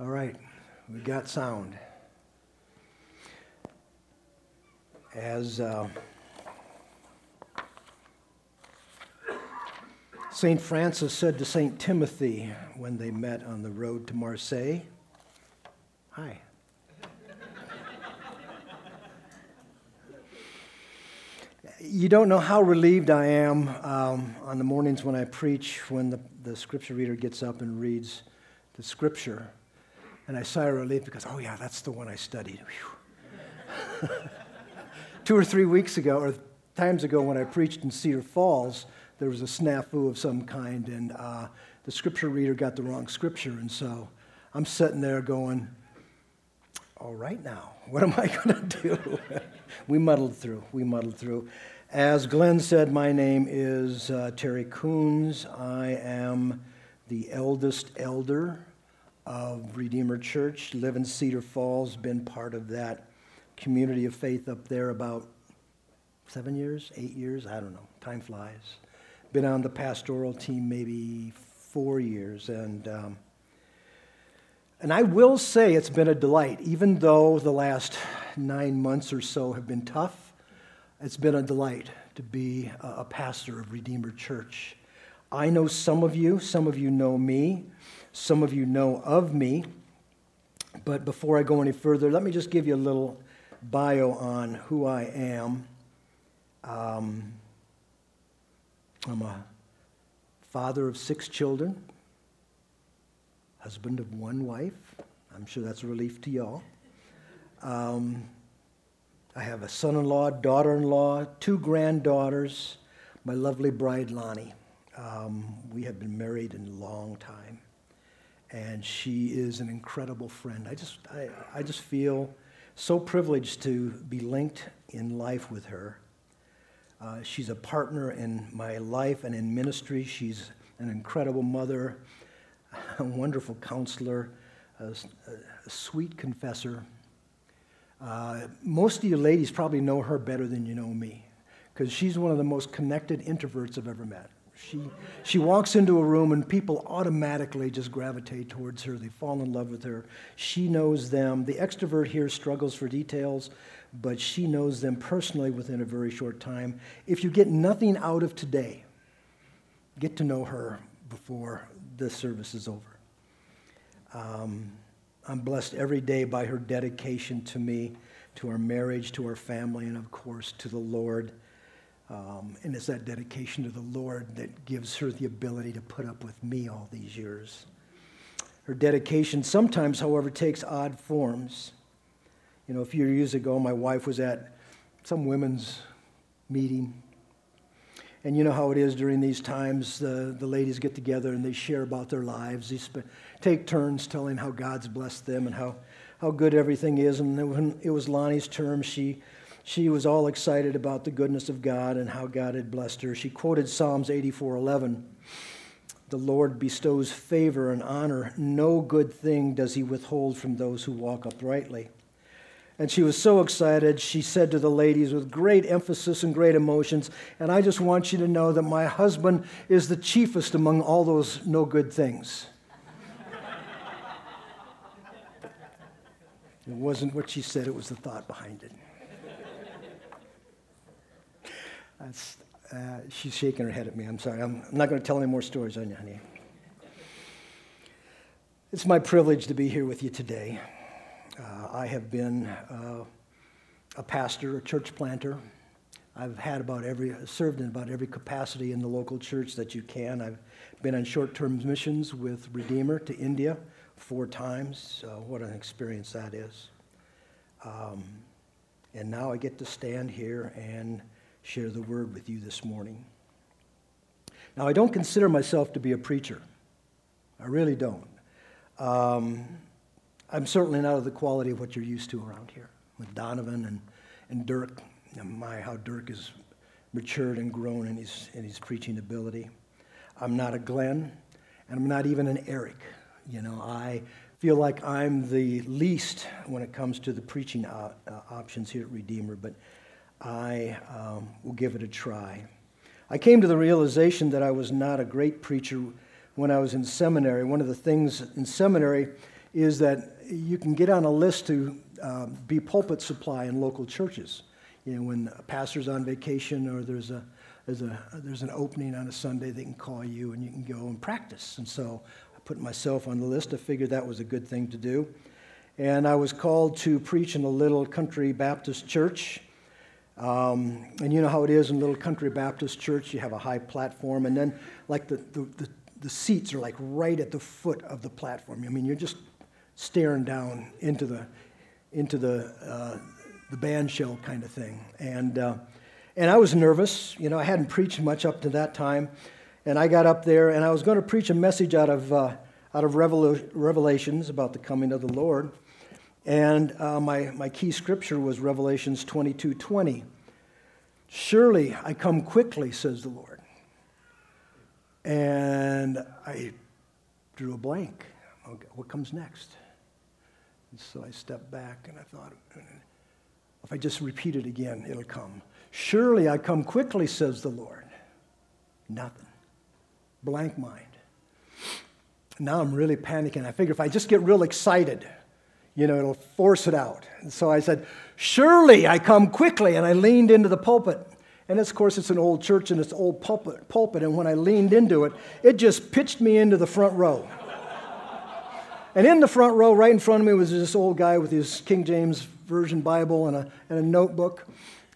All right, we've got sound. As uh, St. Francis said to St. Timothy when they met on the road to Marseille, Hi. you don't know how relieved I am um, on the mornings when I preach when the, the scripture reader gets up and reads the scripture. And I sigh of relief because, oh, yeah, that's the one I studied. Two or three weeks ago, or times ago, when I preached in Cedar Falls, there was a snafu of some kind, and uh, the scripture reader got the wrong scripture. And so I'm sitting there going, all right now, what am I going to do? we muddled through. We muddled through. As Glenn said, my name is uh, Terry Coons. I am the eldest elder of Redeemer Church, live in Cedar Falls, been part of that community of faith up there about seven years, eight years, I don't know, time flies. Been on the pastoral team maybe four years, and um, and I will say it's been a delight, even though the last nine months or so have been tough. It's been a delight to be a pastor of Redeemer Church. I know some of you, some of you know me. Some of you know of me. But before I go any further, let me just give you a little bio on who I am. Um, I'm a father of six children, husband of one wife. I'm sure that's a relief to y'all. Um, I have a son in law, daughter in law, two granddaughters, my lovely bride Lonnie. Um, we have been married in a long time and she is an incredible friend. I just, I, I just feel so privileged to be linked in life with her. Uh, she's a partner in my life and in ministry. She's an incredible mother, a wonderful counselor, a, a sweet confessor. Uh, most of you ladies probably know her better than you know me because she's one of the most connected introverts I've ever met. She, she walks into a room and people automatically just gravitate towards her. They fall in love with her. She knows them. The extrovert here struggles for details, but she knows them personally within a very short time. If you get nothing out of today, get to know her before the service is over. Um, I'm blessed every day by her dedication to me, to our marriage, to our family, and of course to the Lord. Um, and it's that dedication to the Lord that gives her the ability to put up with me all these years. Her dedication sometimes, however, takes odd forms. You know, a few years ago, my wife was at some women's meeting. And you know how it is during these times. The, the ladies get together and they share about their lives. They sp- take turns telling how God's blessed them and how, how good everything is. And when it was Lonnie's term, she she was all excited about the goodness of God and how God had blessed her. She quoted Psalms 84:11. The Lord bestows favor and honor. No good thing does he withhold from those who walk uprightly. And she was so excited, she said to the ladies with great emphasis and great emotions, And I just want you to know that my husband is the chiefest among all those no good things. it wasn't what she said, it was the thought behind it. Uh, she's shaking her head at me. I'm sorry. I'm, I'm not going to tell any more stories on you, honey. It's my privilege to be here with you today. Uh, I have been uh, a pastor, a church planter. I've had about every, served in about every capacity in the local church that you can. I've been on short-term missions with Redeemer to India four times. what an experience that is. Um, and now I get to stand here and share the word with you this morning. Now, I don't consider myself to be a preacher. I really don't. Um, I'm certainly not of the quality of what you're used to around here with Donovan and, and Dirk. And my, how Dirk has matured and grown in his, in his preaching ability. I'm not a Glenn, and I'm not even an Eric. You know, I feel like I'm the least when it comes to the preaching uh, uh, options here at Redeemer, but I um, will give it a try. I came to the realization that I was not a great preacher when I was in seminary. One of the things in seminary, is that you can get on a list to uh, be pulpit supply in local churches. You know, when a pastor's on vacation or there's a, there's, a, there's an opening on a Sunday, they can call you and you can go and practice. And so I put myself on the list. I figured that was a good thing to do. And I was called to preach in a little country Baptist church. Um, and you know how it is in little country Baptist church, you have a high platform, and then like the, the, the, the seats are like right at the foot of the platform. I mean, you're just staring down into the, into the, uh, the band shell kind of thing. And, uh, and I was nervous. You know, I hadn't preached much up to that time. And I got up there and I was going to preach a message out of, uh, out of Revelations about the coming of the Lord. And uh, my, my key scripture was Revelations 22 20. Surely I come quickly, says the Lord. And I drew a blank. Okay, what comes next? And so I stepped back and I thought, if I just repeat it again, it'll come. Surely I come quickly, says the Lord. Nothing. Blank mind. Now I'm really panicking. I figure if I just get real excited, you know, it'll force it out. And so I said, Surely I come quickly. And I leaned into the pulpit. And of course, it's an old church and it's old pulpit, pulpit. And when I leaned into it, it just pitched me into the front row. and in the front row, right in front of me, was this old guy with his King James Version Bible and a, and a notebook.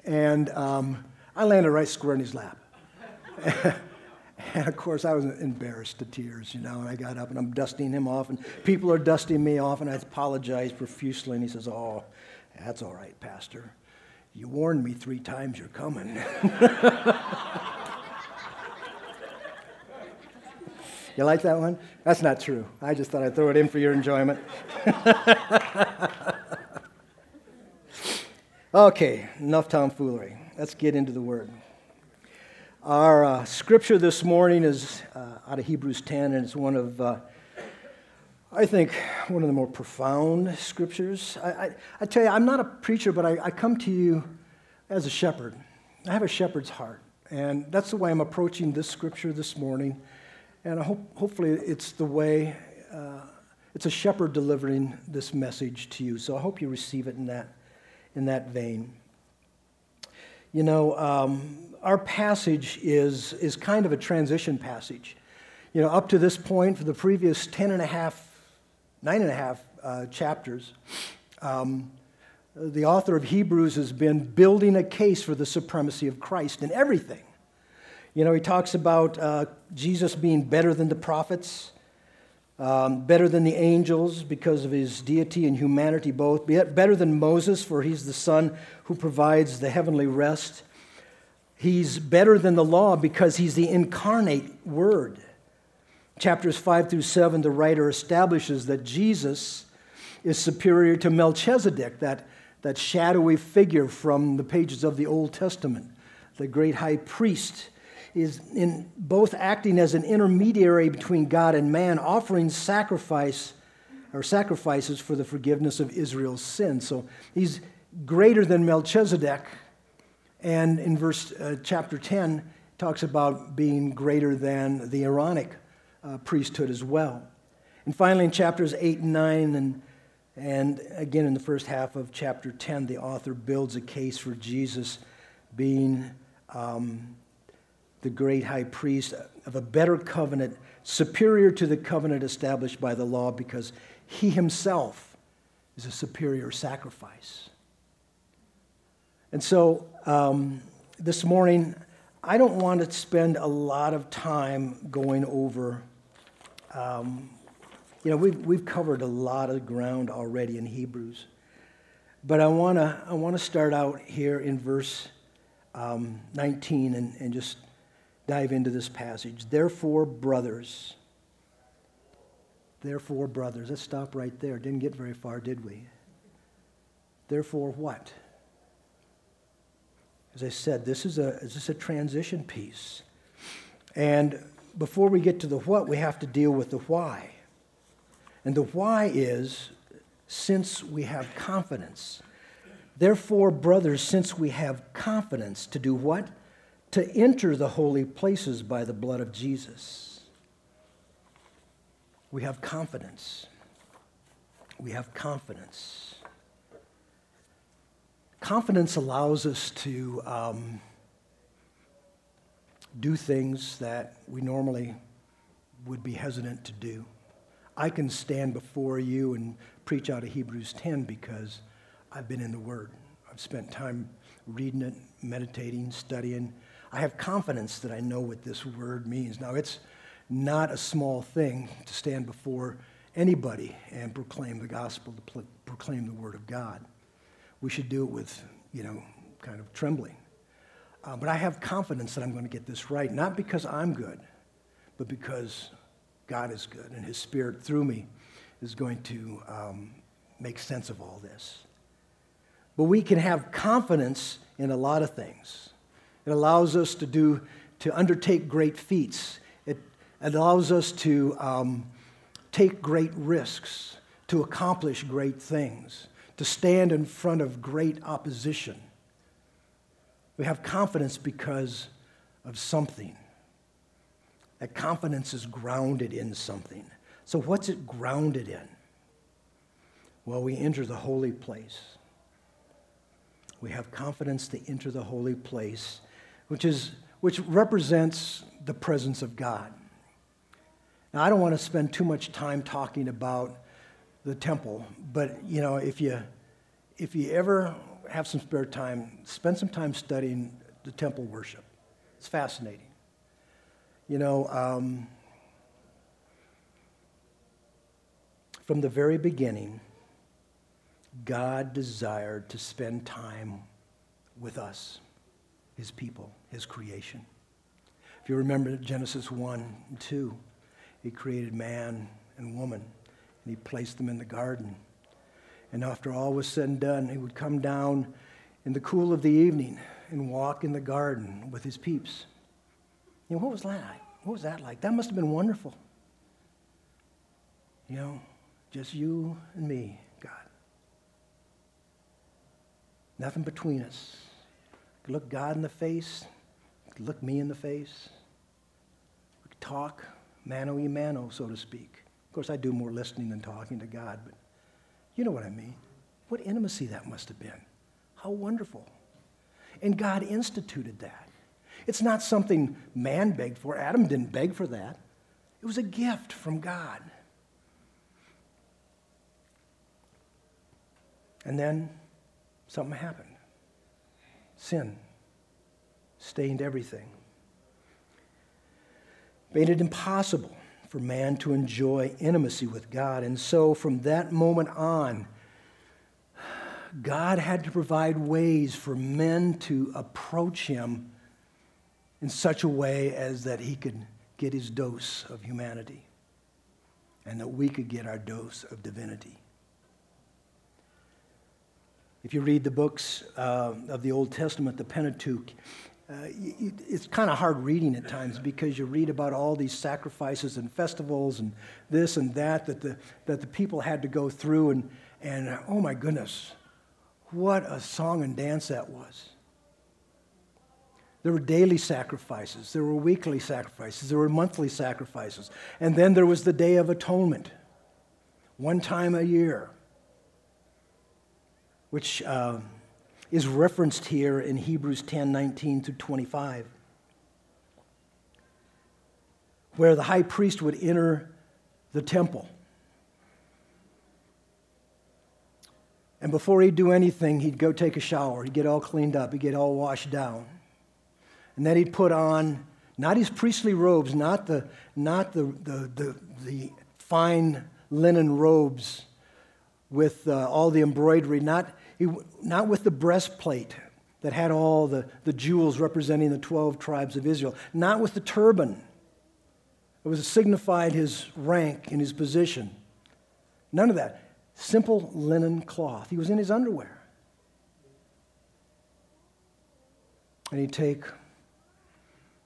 And um, I landed right square in his lap. And of course, I was embarrassed to tears, you know. And I got up and I'm dusting him off, and people are dusting me off, and I apologize profusely. And he says, Oh, that's all right, Pastor. You warned me three times you're coming. you like that one? That's not true. I just thought I'd throw it in for your enjoyment. okay, enough tomfoolery. Let's get into the word. Our uh, scripture this morning is uh, out of Hebrews 10, and it's one of, uh, I think, one of the more profound scriptures. I, I, I tell you, I'm not a preacher, but I, I, come to you as a shepherd. I have a shepherd's heart, and that's the way I'm approaching this scripture this morning. And I hope, hopefully, it's the way, uh, it's a shepherd delivering this message to you. So I hope you receive it in that, in that vein. You know, um, our passage is, is kind of a transition passage. You know, up to this point, for the previous 10 and a half, nine and a half uh, chapters, um, the author of Hebrews has been building a case for the supremacy of Christ in everything. You know, he talks about uh, Jesus being better than the prophets, um, better than the angels because of his deity and humanity both, better than Moses, for he's the son who provides the heavenly rest He's better than the law because he's the incarnate Word. Chapters 5 through 7, the writer establishes that Jesus is superior to Melchizedek, that, that shadowy figure from the pages of the Old Testament. The great high priest is in both acting as an intermediary between God and man, offering sacrifice or sacrifices for the forgiveness of Israel's sins. So he's greater than Melchizedek and in verse uh, chapter 10, talks about being greater than the Aaronic uh, priesthood as well. And finally, in chapters 8 and 9, and, and again in the first half of chapter 10, the author builds a case for Jesus being um, the great high priest of a better covenant, superior to the covenant established by the law, because he himself is a superior sacrifice. And so um, this morning, I don't want to spend a lot of time going over. Um, you know, we've, we've covered a lot of ground already in Hebrews. But I want to I wanna start out here in verse um, 19 and, and just dive into this passage. Therefore, brothers, therefore, brothers, let's stop right there. Didn't get very far, did we? Therefore, what? As I said, this is a, is this a transition piece. And before we get to the what, we have to deal with the why. And the why is since we have confidence. Therefore, brothers, since we have confidence to do what? To enter the holy places by the blood of Jesus. We have confidence. we have confidence. Confidence allows us to um, do things that we normally would be hesitant to do. I can stand before you and preach out of Hebrews 10 because I've been in the Word. I've spent time reading it, meditating, studying. I have confidence that I know what this word means. Now, it's not a small thing to stand before anybody and proclaim the gospel, to pl- proclaim the word of God. We should do it with, you know, kind of trembling. Uh, but I have confidence that I'm going to get this right, not because I'm good, but because God is good and His Spirit through me is going to um, make sense of all this. But we can have confidence in a lot of things. It allows us to do, to undertake great feats. It, allows us to um, take great risks, to accomplish great things, to stand in front of great opposition. We have confidence because of something. That confidence is grounded in something. So, what's it grounded in? Well, we enter the holy place. We have confidence to enter the holy place, which, is, which represents the presence of God. Now, I don't want to spend too much time talking about the temple, but you know, if you, if you ever have some spare time, spend some time studying the temple worship. It's fascinating. You know, um, from the very beginning, God desired to spend time with us, his people, his creation. If you remember Genesis 1 and 2, he created man and woman, and he placed them in the garden. And after all was said and done, he would come down in the cool of the evening and walk in the garden with his peeps. You know, what was that? What was that like? That must have been wonderful. You know, just you and me, God. Nothing between us. Look God in the face, look me in the face. Talk mano y mano, so to speak. Of course, I do more listening than talking to God, but you know what I mean. What intimacy that must have been. How wonderful. And God instituted that. It's not something man begged for. Adam didn't beg for that. It was a gift from God. And then something happened. Sin stained everything, made it impossible for man to enjoy intimacy with God. And so from that moment on, God had to provide ways for men to approach him in such a way as that he could get his dose of humanity and that we could get our dose of divinity. If you read the books uh, of the Old Testament, the Pentateuch, uh, it's kind of hard reading at times because you read about all these sacrifices and festivals and this and that that the, that the people had to go through. And, and oh my goodness, what a song and dance that was. There were daily sacrifices, there were weekly sacrifices, there were monthly sacrifices. And then there was the Day of Atonement, one time a year, which uh, is referenced here in Hebrews 10 19 through 25, where the high priest would enter the temple. And before he'd do anything, he'd go take a shower. He'd get all cleaned up. He'd get all washed down. And then he'd put on not his priestly robes, not the, not the, the, the, the fine linen robes with uh, all the embroidery, not, he, not with the breastplate that had all the, the jewels representing the 12 tribes of Israel, not with the turban. It was signified his rank and his position. None of that. Simple linen cloth. He was in his underwear. And he'd take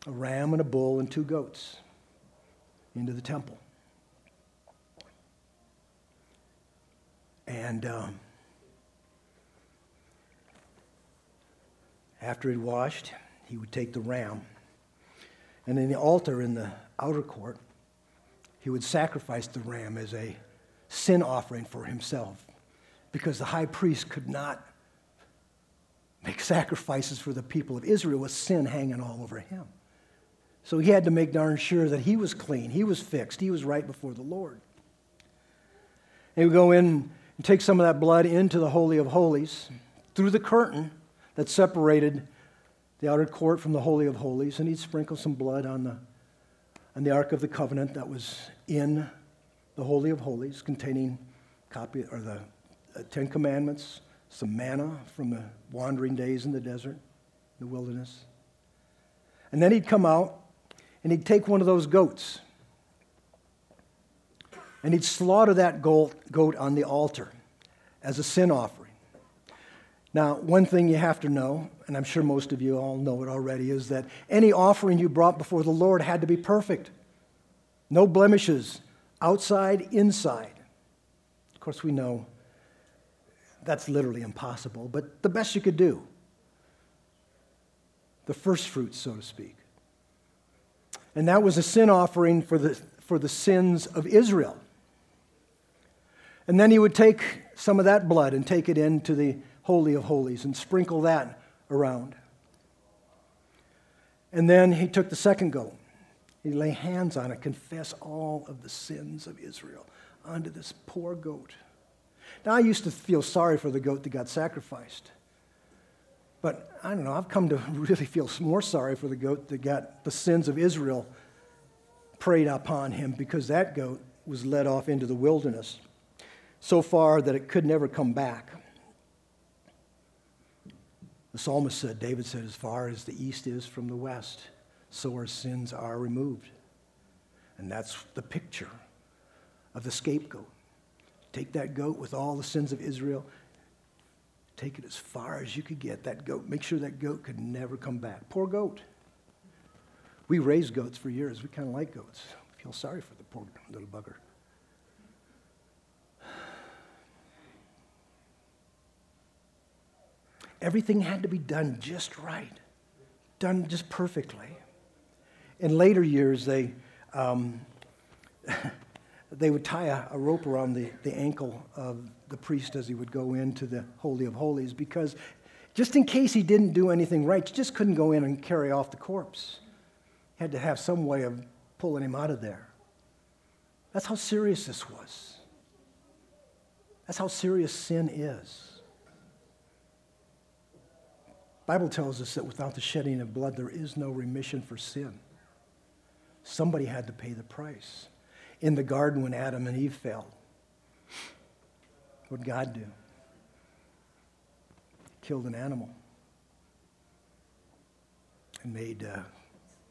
a ram and a bull and two goats into the temple. And um, after he'd washed, he would take the ram. And in the altar in the outer court, he would sacrifice the ram as a sin offering for himself because the high priest could not make sacrifices for the people of Israel with sin hanging all over him. So he had to make darn sure that he was clean, he was fixed, he was right before the Lord. And he would go in and take some of that blood into the Holy of Holies through the curtain that separated the outer court from the Holy of Holies, and he'd sprinkle some blood on the, on the Ark of the Covenant that was in the Holy of Holies, containing copy or the uh, Ten Commandments, some manna from the wandering days in the desert, the wilderness. And then he'd come out and he'd take one of those goats and he'd slaughter that goat on the altar as a sin offering. Now, one thing you have to know, and I'm sure most of you all know it already, is that any offering you brought before the Lord had to be perfect. No blemishes, outside, inside. Of course, we know that's literally impossible, but the best you could do. The first fruits, so to speak. And that was a sin offering for the, for the sins of Israel. And then he would take some of that blood and take it into the Holy of Holies and sprinkle that around. And then he took the second goat. He lay hands on it, confess all of the sins of Israel onto this poor goat. Now, I used to feel sorry for the goat that got sacrificed. But I don't know, I've come to really feel more sorry for the goat that got the sins of Israel preyed upon him because that goat was led off into the wilderness so far that it could never come back. The psalmist said, David said, as far as the east is from the west, so our sins are removed. And that's the picture of the scapegoat. Take that goat with all the sins of Israel, take it as far as you could get that goat. Make sure that goat could never come back. Poor goat. We raised goats for years. We kind of like goats. feel sorry for the poor little bugger. Everything had to be done just right, done just perfectly. In later years, they, um, they would tie a, a, rope around the, the ankle of the priest as he would go into the Holy of Holies because just in case he didn't do anything right, you just couldn't go in and carry off the corpse. You had to have some way of pulling him out of there. That's how serious this was. That's how serious sin is. Bible tells us that without the shedding of blood, there is no remission for sin. Somebody had to pay the price. In the garden when Adam and Eve fell, what God do? Killed an animal and made uh,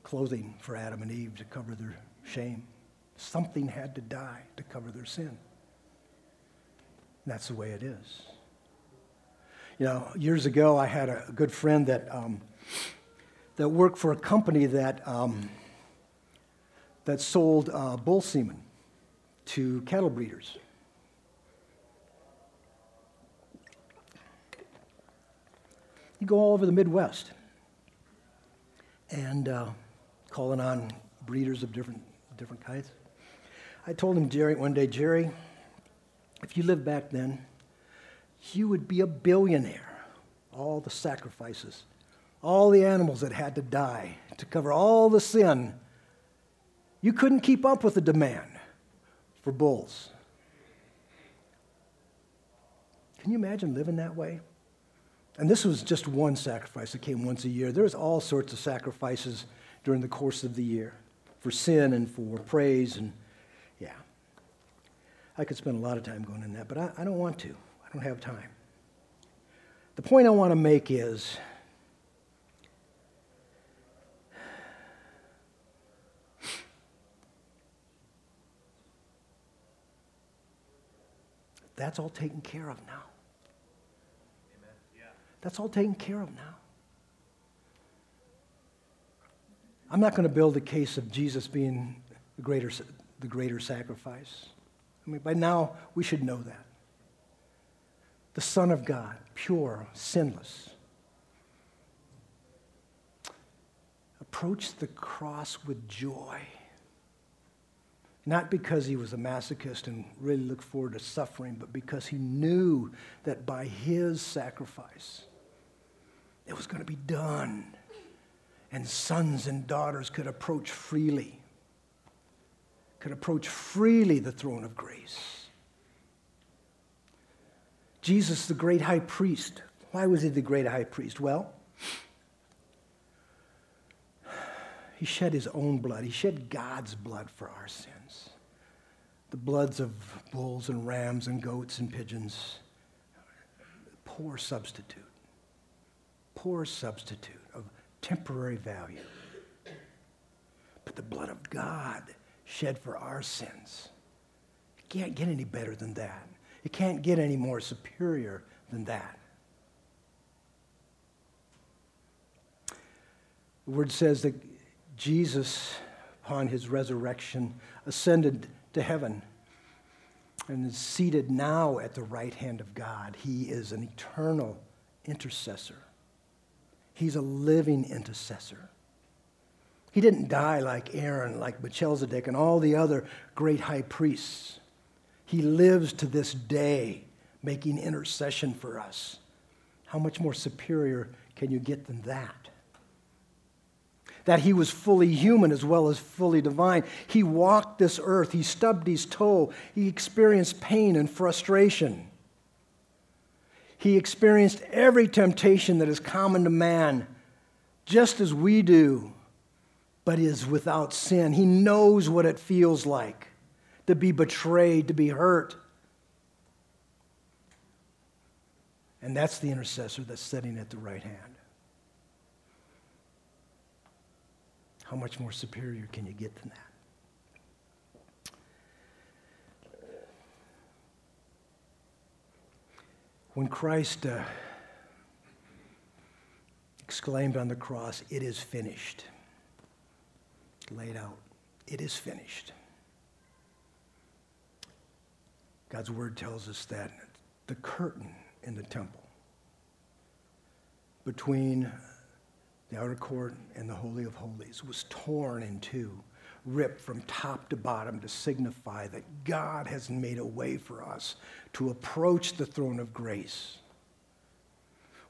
clothing for Adam and Eve to cover their shame. Something had to die to cover their sin. And that's the way it is. You know, years ago, I had a good friend that, um, that worked for a company that, um, that sold uh, bull semen to cattle breeders. You go all over the Midwest and uh, calling on breeders of different, different kinds. I told him, Jerry, one day, Jerry, if you lived back then, you would be a billionaire. All the sacrifices, all the animals that had to die to cover all the sin. You couldn't keep up with the demand for bulls. Can you imagine living that way? And this was just one sacrifice that came once a year. There's all sorts of sacrifices during the course of the year for sin and for praise and yeah. I could spend a lot of time going in that, but I, I don't want to. Don't have time. The point I want to make is that's all taken care of now. That's all taken care of now. I'm not going to build a case of Jesus being the greater, the greater sacrifice. I mean, by now, we should know that the Son of God, pure, sinless. Approach the cross with joy Not because he was a masochist and really looked forward to suffering, but because he knew that by his sacrifice, it was going to be done. And sons and daughters could approach freely, could approach freely the throne of grace. Jesus, the great high priest. Why was he the great high priest? Well, he shed his own blood. He shed God's blood for our sins. The bloods of bulls and rams and goats and pigeons. Poor substitute. Poor substitute of temporary value. But the blood of God shed for our sins. Can't get any better than that. It can't get any more superior than that. The word says that Jesus, upon his resurrection, ascended to heaven and is seated now at the right hand of God. He is an eternal intercessor, he's a living intercessor. He didn't die like Aaron, like Melchizedek, and all the other great high priests. He lives to this day making intercession for us. How much more superior can you get than that? that he was fully human as well as fully divine. He walked this earth, he stubbed his toe, he experienced pain and frustration. He experienced every temptation that is common to man, just as we do, but is without sin. He knows what it feels like to be betrayed, to be hurt. And that's the intercessor that's sitting at the right hand. How much more superior can you get than that? When Christ uh, exclaimed on the cross, It is finished, laid out, it is finished. God's word tells us that the curtain in the temple between the outer court and the Holy of Holies was torn in two, ripped from top to bottom to signify that God has made a way for us to approach the throne of grace.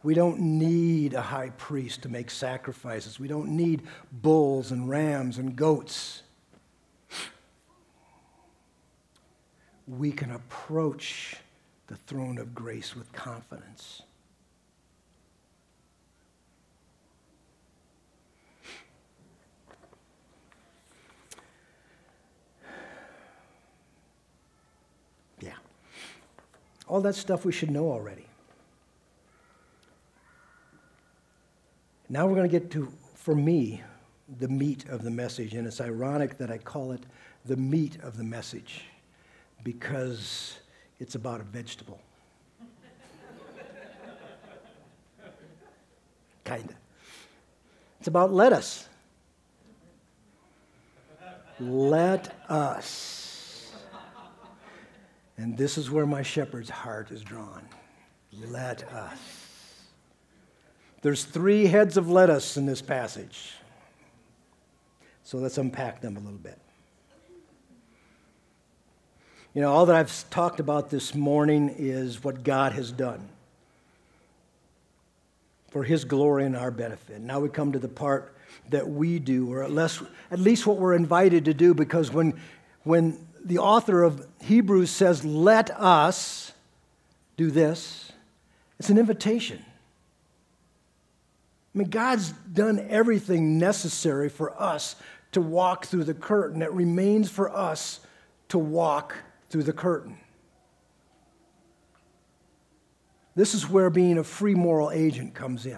We don't need a high priest to make sacrifices. We don't need bulls and rams and goats. We can approach the throne of grace with confidence. Yeah. All that stuff we should know already. Now we're going to get to, for me, the meat of the message. And it's ironic that I call it the meat of the message because it's about a vegetable. kind of. It's about lettuce. Let us. And this is where my shepherd's heart is drawn. Let us. There's three heads of lettuce in this passage. So let's unpack them a little bit. You know, all that I've talked about this morning is what God has done for his glory and our benefit. Now we come to the part that we do, or at least, at least what we're invited to do, because when, when the author of Hebrews says, Let us do this. It's an invitation. I mean, God's done everything necessary for us to walk through the curtain. It remains for us to walk through the curtain. This is where being a free moral agent comes in.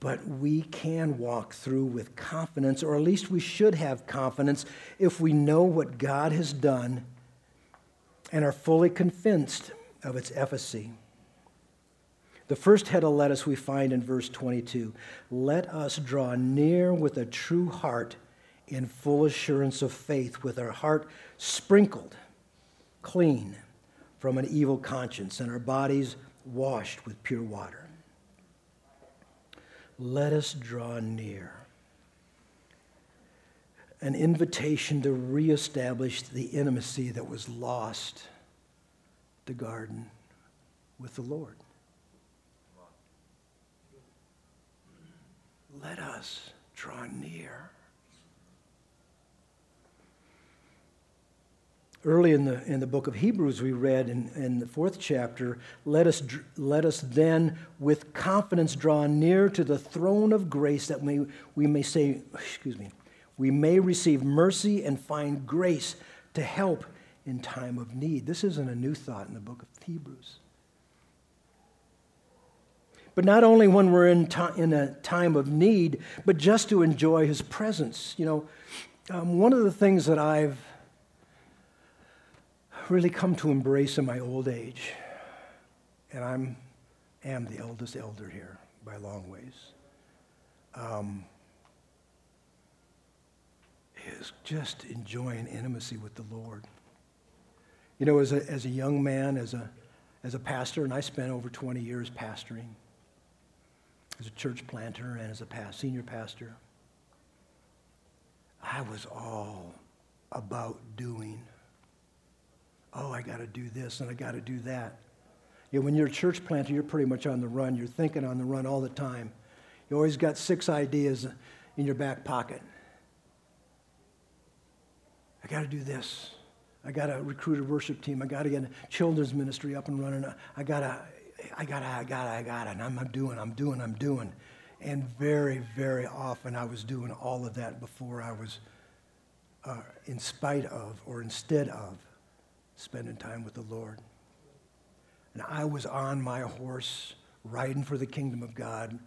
But we can walk through with confidence, or at least we should have confidence if we know what God has done and are fully convinced of its efficacy. The first head of lettuce we find in verse 22 Let us draw near with a true heart in full assurance of faith, with our heart sprinkled clean from an evil conscience and our bodies washed with pure water. let us draw near. An invitation to reestablish the intimacy that was lost, the garden with the Lord. Let us draw near. early in the, in the book of Hebrews, we read in, in the fourth chapter, let us, let us then with confidence draw near to the throne of grace that we, we may say, excuse me, we may receive mercy and find grace to help in time of need. This isn't a new thought in the book of Hebrews. But not only when we're in, in a time of need, but just to enjoy his presence. You know, um, one of the things that I've really come to embrace in my old age, and I'm am the eldest elder here by long ways, um, is just enjoying intimacy with the Lord. You know, as a, as a young man, as a, as a pastor, and I spent over 20 years pastoring, as a church planter and as a past, senior pastor, I was all about doing oh, I got to do this and I got to do that. Know, when you're a church planter, you're pretty much on the run. You're thinking on the run all the time. You always got six ideas in your back pocket. I got to do this. I got to recruit a worship team. I got to get a children's ministry up and running. I got to, I got to, I got to, I got to. And I'm doing, I'm doing, I'm doing. And very, very often I was doing all of that before I was, uh, in spite of or instead of spending time with the Lord. And I was on my horse riding for the kingdom of God,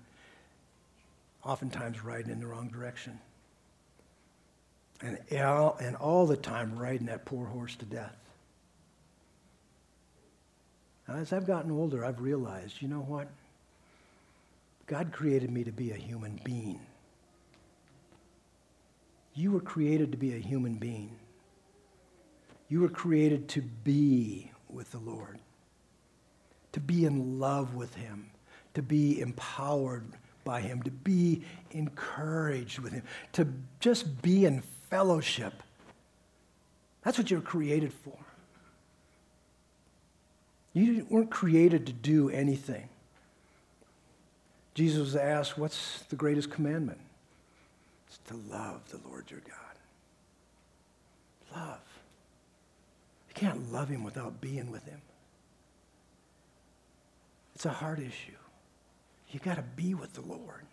oftentimes riding in the wrong direction. And all, and all the time riding that poor horse to death. As I've gotten older, I've realized, you know what? God created me to be a human being. You were created to be a human being. You were created to be with the Lord, to be in love with Him, to be empowered by Him, to be encouraged with Him, to just be in fellowship. That's what you're created for. You weren't created to do anything. Jesus asked, What's the greatest commandment? It's to love the Lord your God. Love You can't love him without being with him. It's a hard issue. You got to be with the Lord.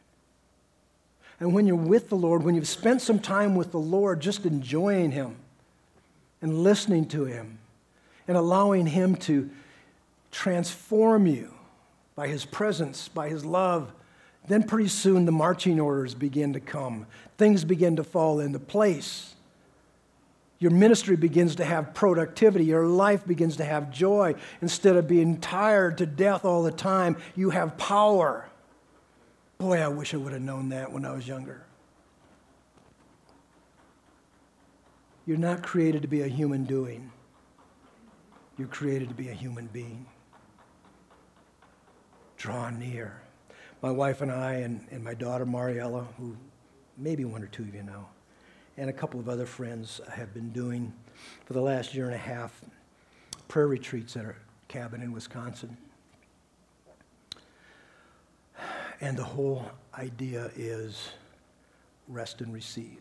And when you're with the Lord, when you've spent some time with the Lord, just enjoying Him and listening to Him and allowing Him to transform you by His presence, by His love, then pretty soon the marching orders begin to come. Things begin to fall into place. Your ministry begins to have productivity. Your life begins to have joy. Instead of being tired to death all the time, you have power. Boy, I wish I would have known that when I was younger. You're not created to be a human doing, you're created to be a human being. Draw near. My wife and I, and, and my daughter Mariella, who maybe one or two of you know, and a couple of other friends have been doing for the last year and a half prayer retreats at our cabin in Wisconsin. And the whole idea is rest and receive.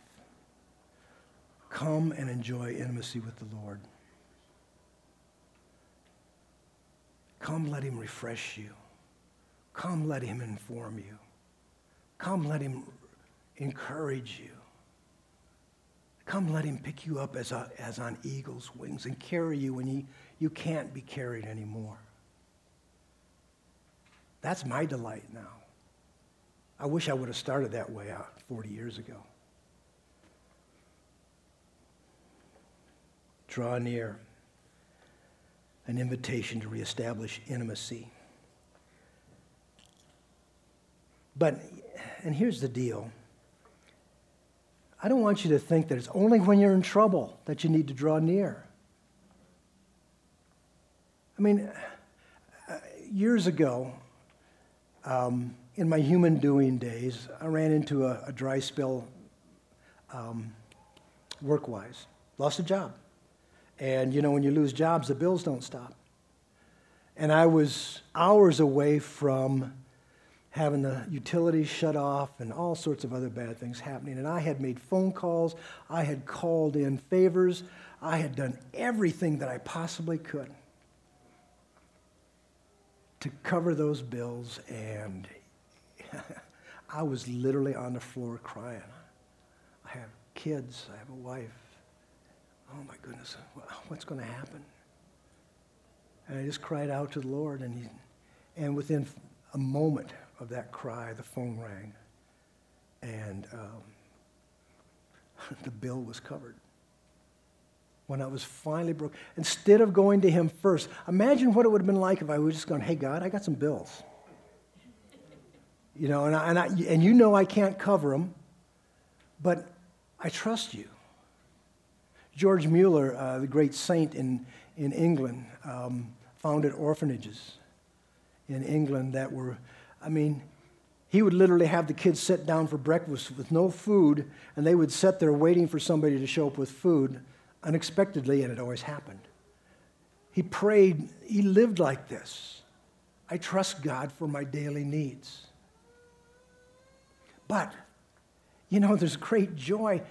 Come and enjoy intimacy with the Lord. Come, let Him refresh you. Come, let Him inform you. Come, let Him encourage you. Come, let him pick you up as, a, as on eagle's wings and carry you when you, you can't be carried anymore. That's my delight now. I wish I would have started that way out 40 years ago. Draw near. An invitation to reestablish intimacy. But, and here's the deal I don't want you to think that it's only when you're in trouble that you need to draw near. I mean, years ago, um, in my human doing days, I ran into a, a dry spell um, work wise. Lost a job. And you know, when you lose jobs, the bills don't stop. And I was hours away from having the utilities shut off and all sorts of other bad things happening. And I had made phone calls, I had called in favors, I had done everything that I possibly could to cover those bills. And I was literally on the floor crying. I have kids, I have a wife. Oh my goodness, what's going to happen? And I just cried out to the Lord, and, he, and within a moment of that cry, the phone rang, and um, the bill was covered. When I was finally broke, instead of going to Him first, imagine what it would have been like if I was just going, "Hey God, I got some bills." You know, and, I, and, I, and you know I can't cover them, but I trust you. George Mueller, uh, the great saint in, in England, um, founded orphanages in England that were, I mean, he would literally have the kids sit down for breakfast with no food, and they would sit there waiting for somebody to show up with food unexpectedly, and it always happened. He prayed, he lived like this. I trust God for my daily needs. But, you know, there's great joy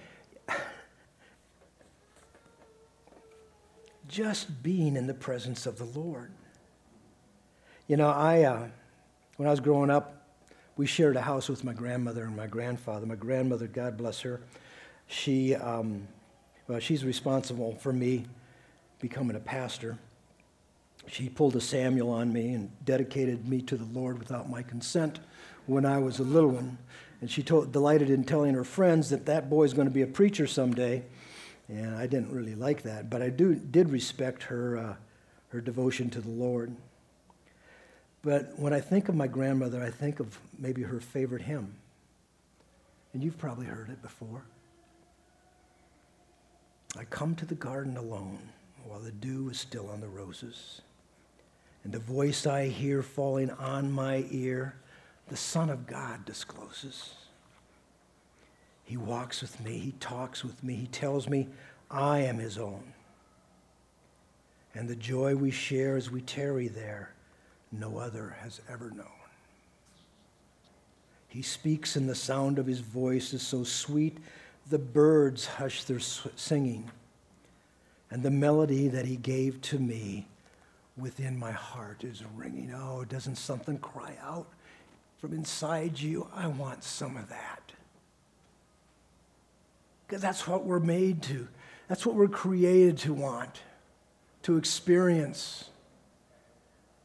just being in the presence of the Lord. You know, I, uh, when I was growing up, we shared a house with my grandmother and my grandfather. My grandmother, God bless her, she, um, well, she's responsible for me becoming a pastor. She pulled a Samuel on me and dedicated me to the Lord without my consent when I was a little one. And she told, delighted in telling her friends that that boy's going to be a preacher someday. And I didn't really like that, but I do, did respect her, uh, her devotion to the Lord. But when I think of my grandmother, I think of maybe her favorite hymn. And you've probably heard it before. I come to the garden alone while the dew is still on the roses. And the voice I hear falling on my ear, the Son of God discloses. He walks with me, He talks with me, He tells me I am His own. And the joy we share as we tarry there, no other has ever known. He speaks, and the sound of His voice is so sweet, the birds hush their singing. And the melody that He gave to me within my heart is ringing. Oh, doesn't something cry out from inside you? I want some of that. Because that's what we're made to. That's what we're created to want, to experience.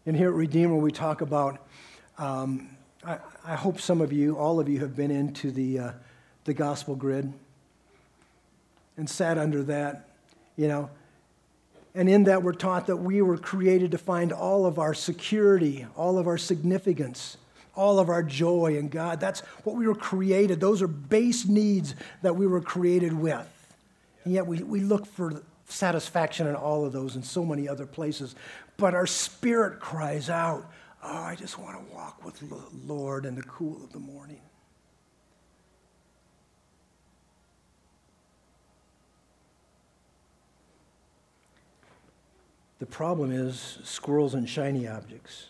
And here at Redeemer, we talk about. Um, I, I, hope some of you, all of you, have been into the uh, the gospel grid and sat under that, you know. And in that, we're taught that we were created to find all of our security, all of our significance all of our joy in God. That's what we were created. Those are base needs that we were created with. And yet we, we look for satisfaction in all of those and so many other places. But our spirit cries out, Oh, I just want to walk with the Lord in the cool of the morning. The problem is squirrels and shiny objects.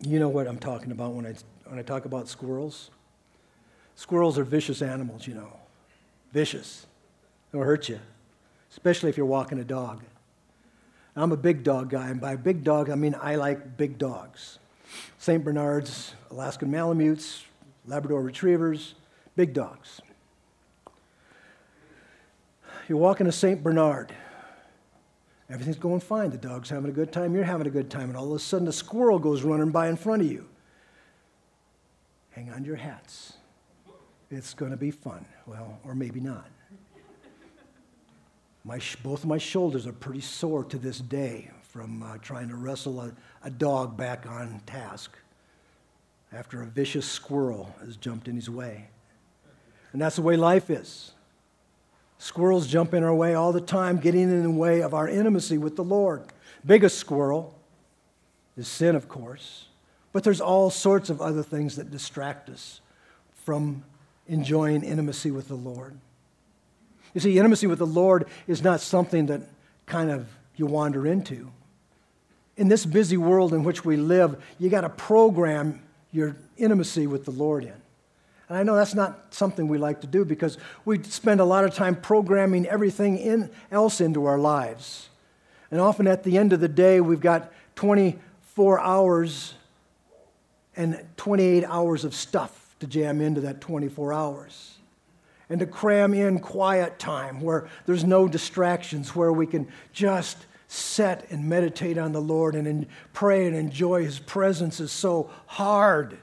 You know what I'm talking about when I, when I talk about squirrels? Squirrels are vicious animals, you know. Vicious. They'll hurt you, especially if you're walking a dog. I'm a big dog guy, and by big dog, I mean I like big dogs. St. Bernards, Alaskan Malamutes, Labrador Retrievers, big dogs. You're walking a St. Bernard. Everything's going fine. The dog's having a good time. You're having a good time. And all of a sudden, a squirrel goes running by in front of you. Hang on to your hats. It's going to be fun. Well, or maybe not. My, both of my shoulders are pretty sore to this day from uh, trying to wrestle a, a dog back on task after a vicious squirrel has jumped in his way. And that's the way life is. Squirrels jump in our way all the time, getting in the way of our intimacy with the Lord. Biggest squirrel is sin, of course. But there's all sorts of other things that distract us from enjoying intimacy with the Lord. You see, intimacy with the Lord is not something that kind of you wander into. In this busy world in which we live, you got to program your intimacy with the Lord in. And I know that's not something we like to do because we spend a lot of time programming everything in, else into our lives. And often at the end of the day, we've got 24 hours and 28 hours of stuff to jam into that 24 hours. And to cram in quiet time where there's no distractions, where we can just sit and meditate on the Lord and pray and enjoy His presence is so hard.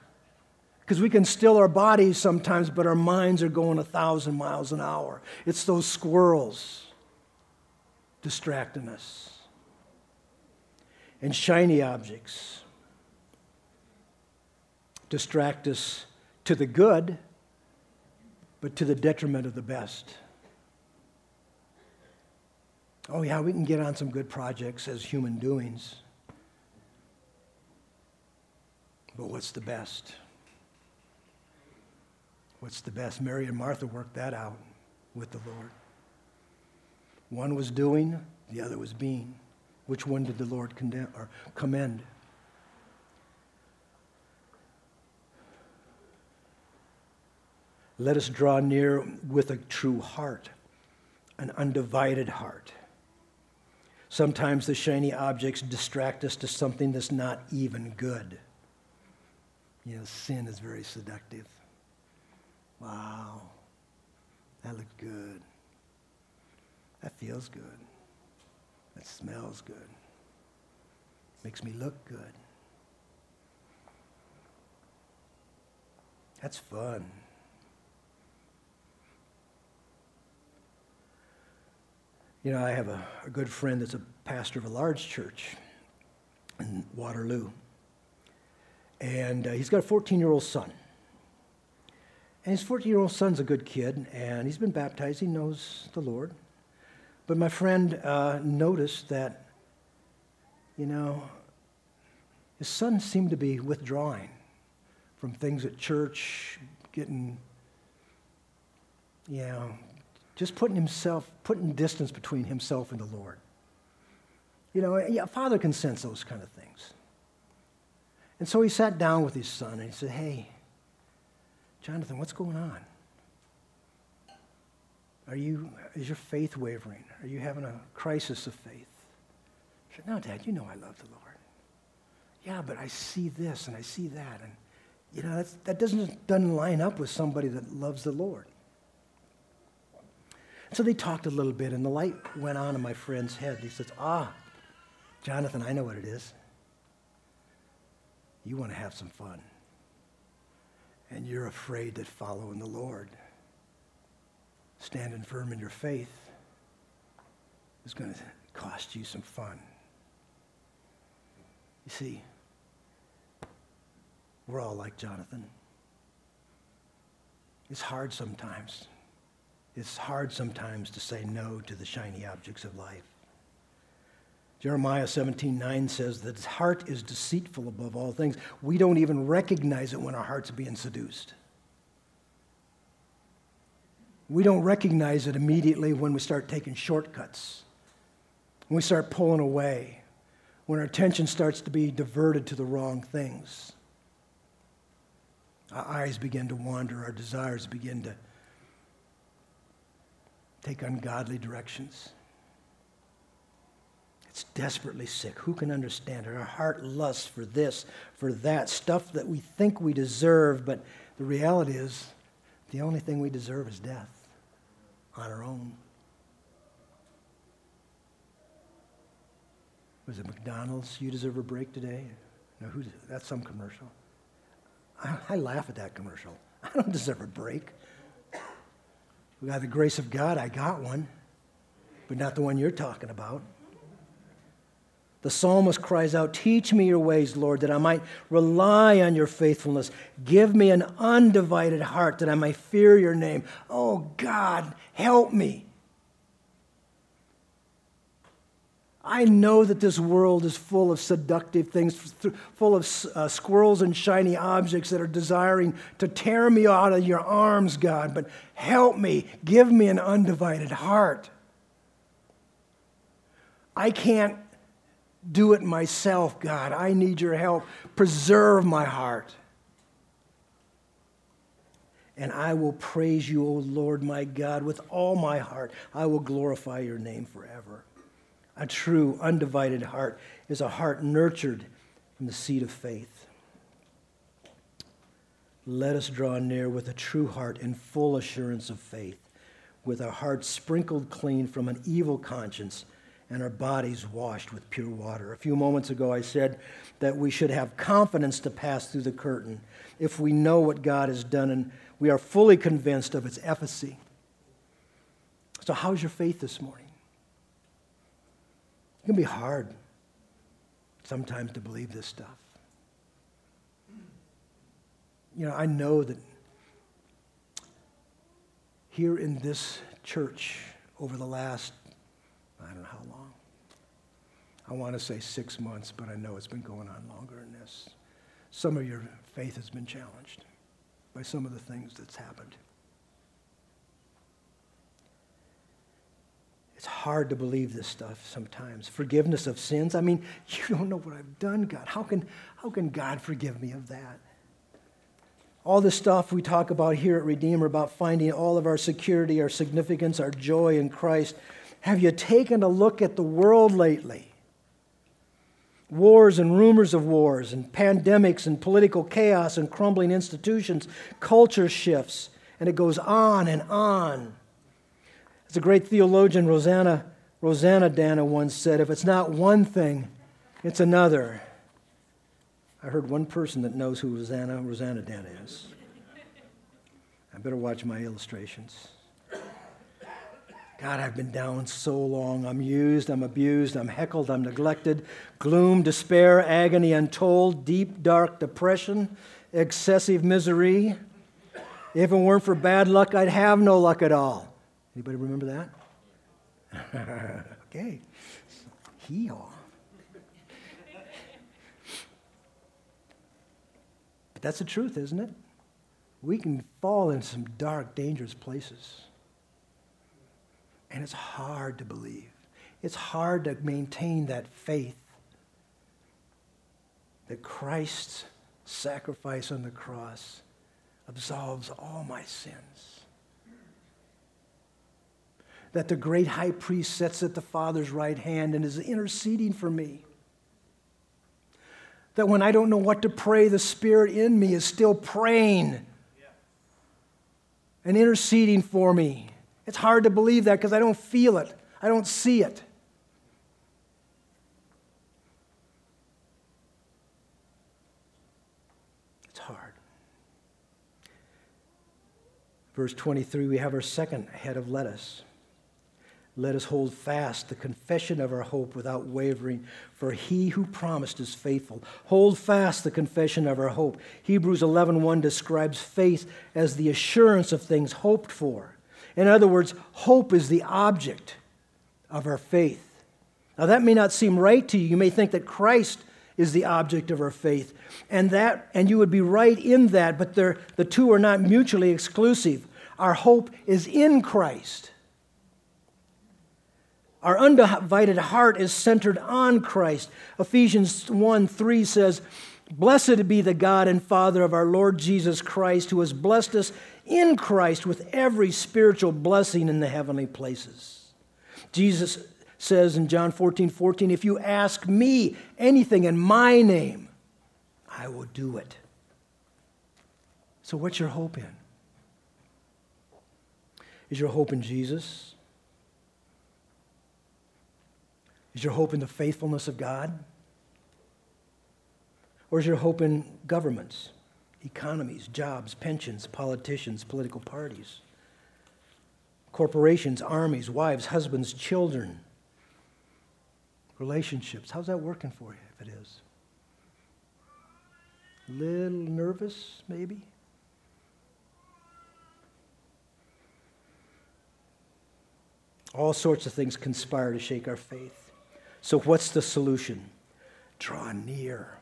Because we can still our bodies sometimes, but our minds are going a thousand miles an hour. It's those squirrels distracting us. And shiny objects distract us to the good, but to the detriment of the best. Oh, yeah, we can get on some good projects as human doings. But what's the best? What's the best? Mary and Martha worked that out with the Lord. One was doing, the other was being. Which one did the Lord condemn or commend? Let us draw near with a true heart, an undivided heart. Sometimes the shiny objects distract us to something that's not even good. You know, sin is very seductive. Wow, that looks good. That feels good. That smells good. Makes me look good. That's fun. You know, I have a, a good friend that's a pastor of a large church in Waterloo. And uh, he's got a 14 year old son. And his 14 year old son's a good kid, and he's been baptized. He knows the Lord. But my friend uh, noticed that, you know, his son seemed to be withdrawing from things at church, getting, you know, just putting himself, putting distance between himself and the Lord. You know, a father can sense those kind of things. And so he sat down with his son and he said, Hey, Jonathan, what's going on? Are you, is your faith wavering? Are you having a crisis of faith? He said, No, Dad, you know I love the Lord. Yeah, but I see this and I see that. And, you know, that doesn't, doesn't line up with somebody that loves the Lord. So they talked a little bit, and the light went on in my friend's head. He says, Ah, Jonathan, I know what it is. You want to have some fun. And you're afraid that following the Lord, standing firm in your faith, is going to cost you some fun. You see, we're all like Jonathan. It's hard sometimes it's hard sometimes to say no to the shiny objects of life. Jeremiah 17:9 says that his heart is deceitful above all things. We don't even recognize it when our heart's being seduced. We don't recognize it immediately when we start taking shortcuts, when we start pulling away, when our attention starts to be diverted to the wrong things. Our eyes begin to wander, our desires begin to take ungodly directions. It's desperately sick. Who can understand it? Our heart lusts for this, for that, stuff that we think we deserve, but the reality is the only thing we deserve is death on our own. Was it McDonald's? You deserve a break today? No, who? That's some commercial. I, I laugh at that commercial. I don't deserve a break. By the grace of God, I got one, but not the one you're talking about. The psalmist cries out, Teach me your ways, Lord, that I might rely on your faithfulness. Give me an undivided heart that I may fear your name. Oh, God, help me. I know that this world is full of seductive things, full of uh, squirrels and shiny objects that are desiring to tear me out of your arms, God. But help me, give me an undivided heart. I can't do it myself, God. I need your help. Preserve my heart. And I will praise you, O Lord my God, with all my heart. I will glorify your name forever. A true, undivided heart is a heart nurtured from the seed of faith. Let us draw near with a true heart and full assurance of faith, with our hearts sprinkled clean from an evil conscience and our bodies washed with pure water. A few moments ago, I said that we should have confidence to pass through the curtain if we know what God has done and we are fully convinced of its efficacy. So, how's your faith this morning? Can be hard sometimes to believe this stuff. You know, I know that here in this church over the last I don't know how long. I want to say six months, but I know it's been going on longer than this. Some of your faith has been challenged by some of the things that's happened. It's hard to believe this stuff sometimes. Forgiveness of sins. I mean, you don't know what I've done, God. How can, how can God forgive me of that? All the stuff we talk about here at Redeemer about finding all of our security, our significance, our joy in Christ have you taken a look at the world lately? Wars and rumors of wars, and pandemics, and political chaos, and crumbling institutions, culture shifts, and it goes on and on. As a great theologian, Roseanne, Rosanna Dana, once said, if it's not one thing, it's another. I heard one person that knows who Roseanne, Rosanna Dana is. I better watch my illustrations. God, I've been down so long. I'm used, I'm abused, I'm heckled, I'm neglected. Gloom, despair, agony untold, deep, dark depression, excessive misery. If it weren't for bad luck, I'd have no luck at all. Anybody remember that? okay. Hee haw. But that's the truth, isn't it? We can fall in some dark, dangerous places. And it's hard to believe. It's hard to maintain that faith that Christ's sacrifice on the cross absolves all my sins. That the great high priest sits at the Father's right hand and is interceding for me. That when I don't know what to pray, the Spirit in me is still praying and interceding for me. It's hard to believe that because I don't feel it, I don't see it. It's hard. Verse 23, we have our second head of lettuce. Let us hold fast the confession of our hope without wavering, for he who promised is faithful. Hold fast the confession of our hope. Hebrews 11:1 describes faith as the assurance of things hoped for in other words, hope is the object of our faith. Now, that may not seem right to you. You may think that Christ is the object of our faith, and, that, and you would be right in that, but the two are not mutually exclusive. Our hope is in Christ. Our undivided heart is centered on Christ. Ephesians 1 3 says, Blessed be the God and Father of our Lord Jesus Christ, who has blessed us in Christ with every spiritual blessing in the heavenly places. Jesus says in John 14 14, if you ask me anything in my name, I will do it. So, what's your hope in? Is your hope in Jesus? Is your hope in the faithfulness of God? Or is your hope in governments? economies, jobs, pensions, politicians, political parties, corporations, armies, wives, husbands, children, relationships. How's that working for you if it is? A little nervous, maybe? All sorts of things conspire to shake our faith. So, what's the solution? Draw near.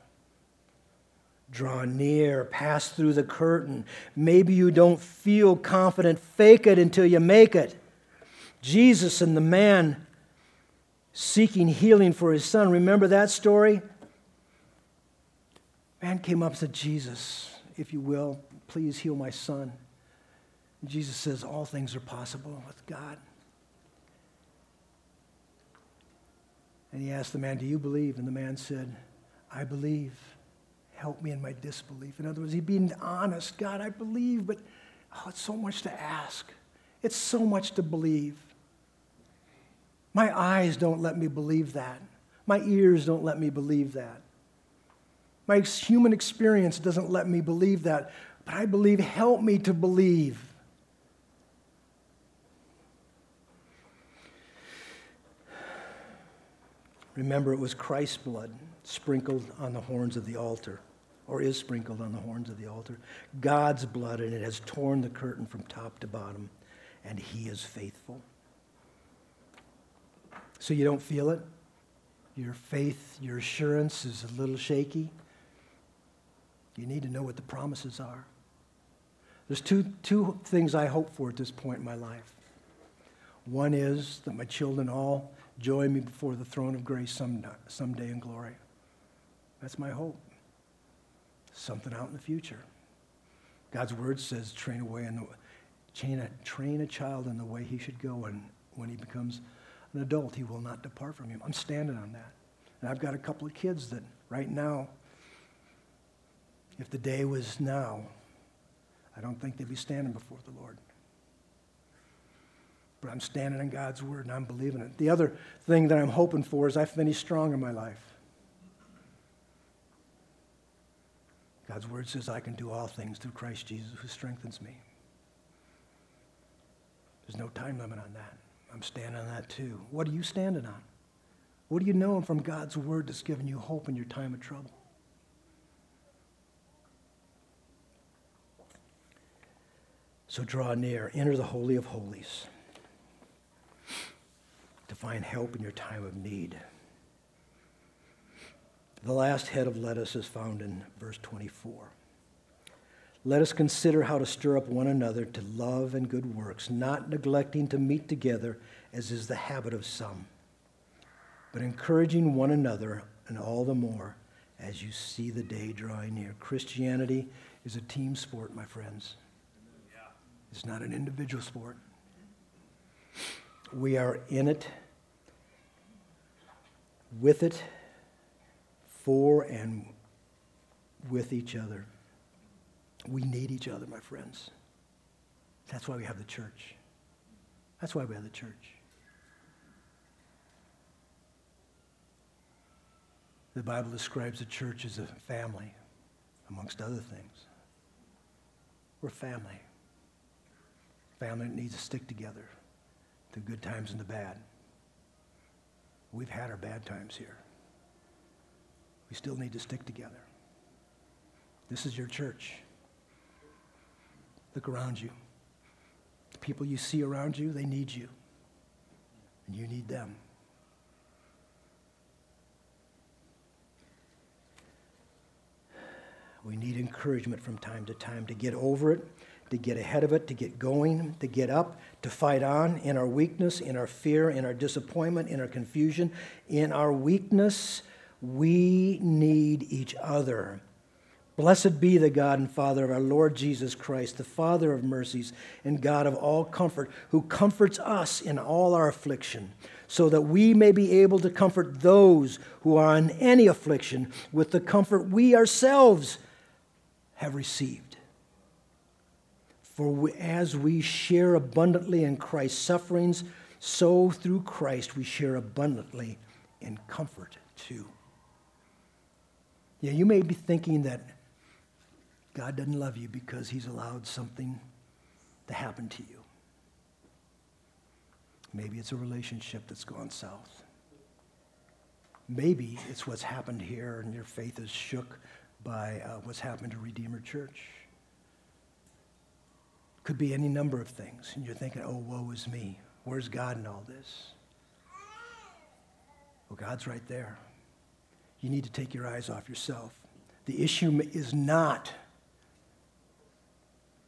Draw near, pass through the curtain. Maybe you don't feel confident. Fake it until you make it. Jesus and the man seeking healing for his son. Remember that story? Man came up and said, Jesus, if you will, please heal my son. Jesus says, All things are possible with God. And he asked the man, Do you believe? And the man said, I believe. Help me in my disbelief. In other words, he being honest. God, I believe, but oh, it's so much to ask. It's so much to believe. My eyes don't let me believe that. My ears don't let me believe that. My human experience doesn't let me believe that. But I believe, help me to believe. Remember, it was Christ's blood sprinkled on the horns of the altar, or is sprinkled on the horns of the altar. God's blood, and it has torn the curtain from top to bottom, and He is faithful. So you don't feel it? Your faith, your assurance is a little shaky? You need to know what the promises are. There's two, two things I hope for at this point in my life. One is that my children all join me before the throne of grace some, someday in glory. That's my hope. Something out in the future. God's word says, train away in the train a, train a child in the way he should go, and when he becomes an adult, he will not depart from him. I'm standing on that. And I've got a couple of kids that right now, if the day was now, I don't think they'd be standing before the Lord. But I'm standing in God's word and I'm believing it. The other thing that I'm hoping for is I finish strong in my life. God's word says I can do all things through Christ Jesus who strengthens me. There's no time limit on that. I'm standing on that too. What are you standing on? What do you know from God's word that's given you hope in your time of trouble? So draw near, enter the Holy of Holies to find help in your time of need. The last head of lettuce is found in verse 24. Let us consider how to stir up one another to love and good works, not neglecting to meet together, as is the habit of some, but encouraging one another, and all the more as you see the day drawing near. Christianity is a team sport, my friends. It's not an individual sport. We are in it, with it, for and with each other. We need each other, my friends. That's why we have the church. That's why we have the church. The Bible describes the church as a family, amongst other things. We're family. Family that needs to stick together the good times and the bad. We've had our bad times here. We still need to stick together. This is your church. Look around you. The people you see around you, they need you. And you need them. We need encouragement from time to time to get over it to get ahead of it, to get going, to get up, to fight on in our weakness, in our fear, in our disappointment, in our confusion. In our weakness, we need each other. Blessed be the God and Father of our Lord Jesus Christ, the Father of mercies and God of all comfort, who comforts us in all our affliction, so that we may be able to comfort those who are in any affliction with the comfort we ourselves have received. For we, as we share abundantly in Christ's sufferings, so through Christ we share abundantly in comfort too. Yeah, you may be thinking that God doesn't love you because he's allowed something to happen to you. Maybe it's a relationship that's gone south. Maybe it's what's happened here and your faith is shook by uh, what's happened to Redeemer Church. Could be any number of things. And you're thinking, oh, woe is me. Where's God in all this? Well, God's right there. You need to take your eyes off yourself. The issue is not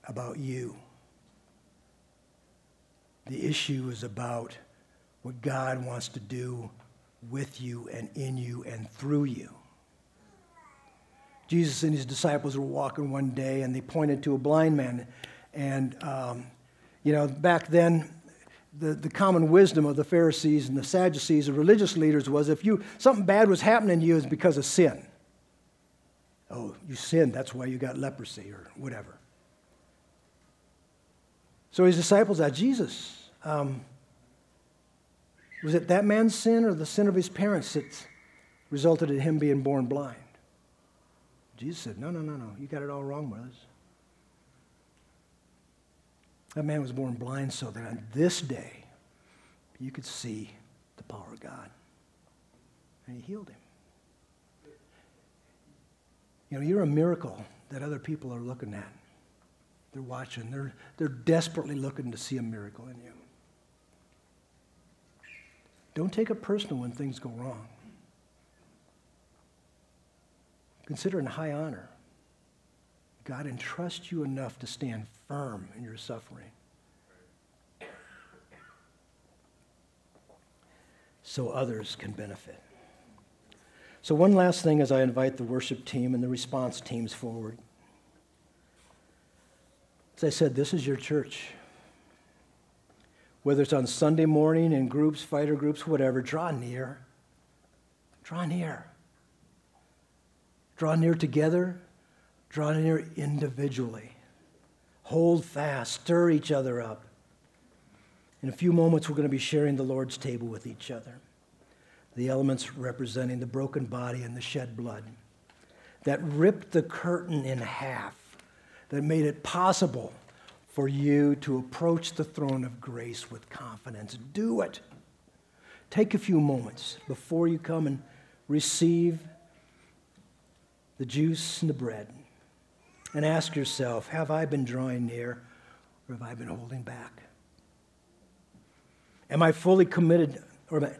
about you. The issue is about what God wants to do with you and in you and through you. Jesus and his disciples were walking one day and they pointed to a blind man. And, um, you know, back then, the, the common wisdom of the Pharisees and the Sadducees, the religious leaders, was if you something bad was happening to you, it's because of sin. Oh, you sinned, that's why you got leprosy or whatever. So his disciples asked Jesus, um, was it that man's sin or the sin of his parents that resulted in him being born blind? Jesus said, No, no, no, no. You got it all wrong, brothers. That man was born blind so that on this day you could see the power of God. And he healed him. You know, you're a miracle that other people are looking at. They're watching. They're, they're desperately looking to see a miracle in you. Don't take it personal when things go wrong. Consider it in high honor. God entrusts you enough to stand firm in your suffering. So others can benefit. So, one last thing as I invite the worship team and the response teams forward. As I said, this is your church. Whether it's on Sunday morning in groups, fighter groups, whatever, draw near. Draw near. Draw near together, draw near individually. Hold fast, stir each other up. In a few moments, we're going to be sharing the Lord's table with each other. The elements representing the broken body and the shed blood that ripped the curtain in half, that made it possible for you to approach the throne of grace with confidence. Do it. Take a few moments before you come and receive the juice and the bread and ask yourself Have I been drawing near or have I been holding back? Am I fully committed or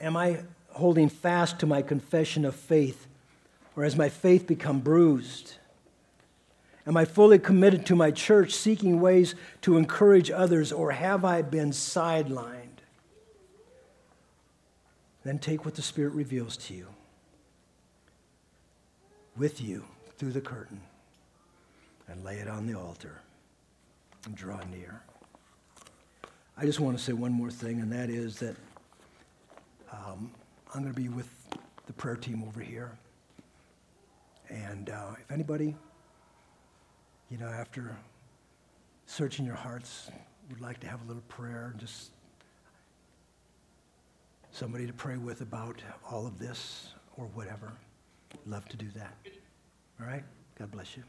am I holding fast to my confession of faith or has my faith become bruised? Am I fully committed to my church, seeking ways to encourage others, or have I been sidelined? Then take what the Spirit reveals to you with you through the curtain and lay it on the altar and draw near. I just want to say one more thing, and that is that um, I'm going to be with the prayer team over here. And uh, if anybody, you know, after searching your hearts, would like to have a little prayer, just somebody to pray with about all of this or whatever, love to do that. All right? God bless you.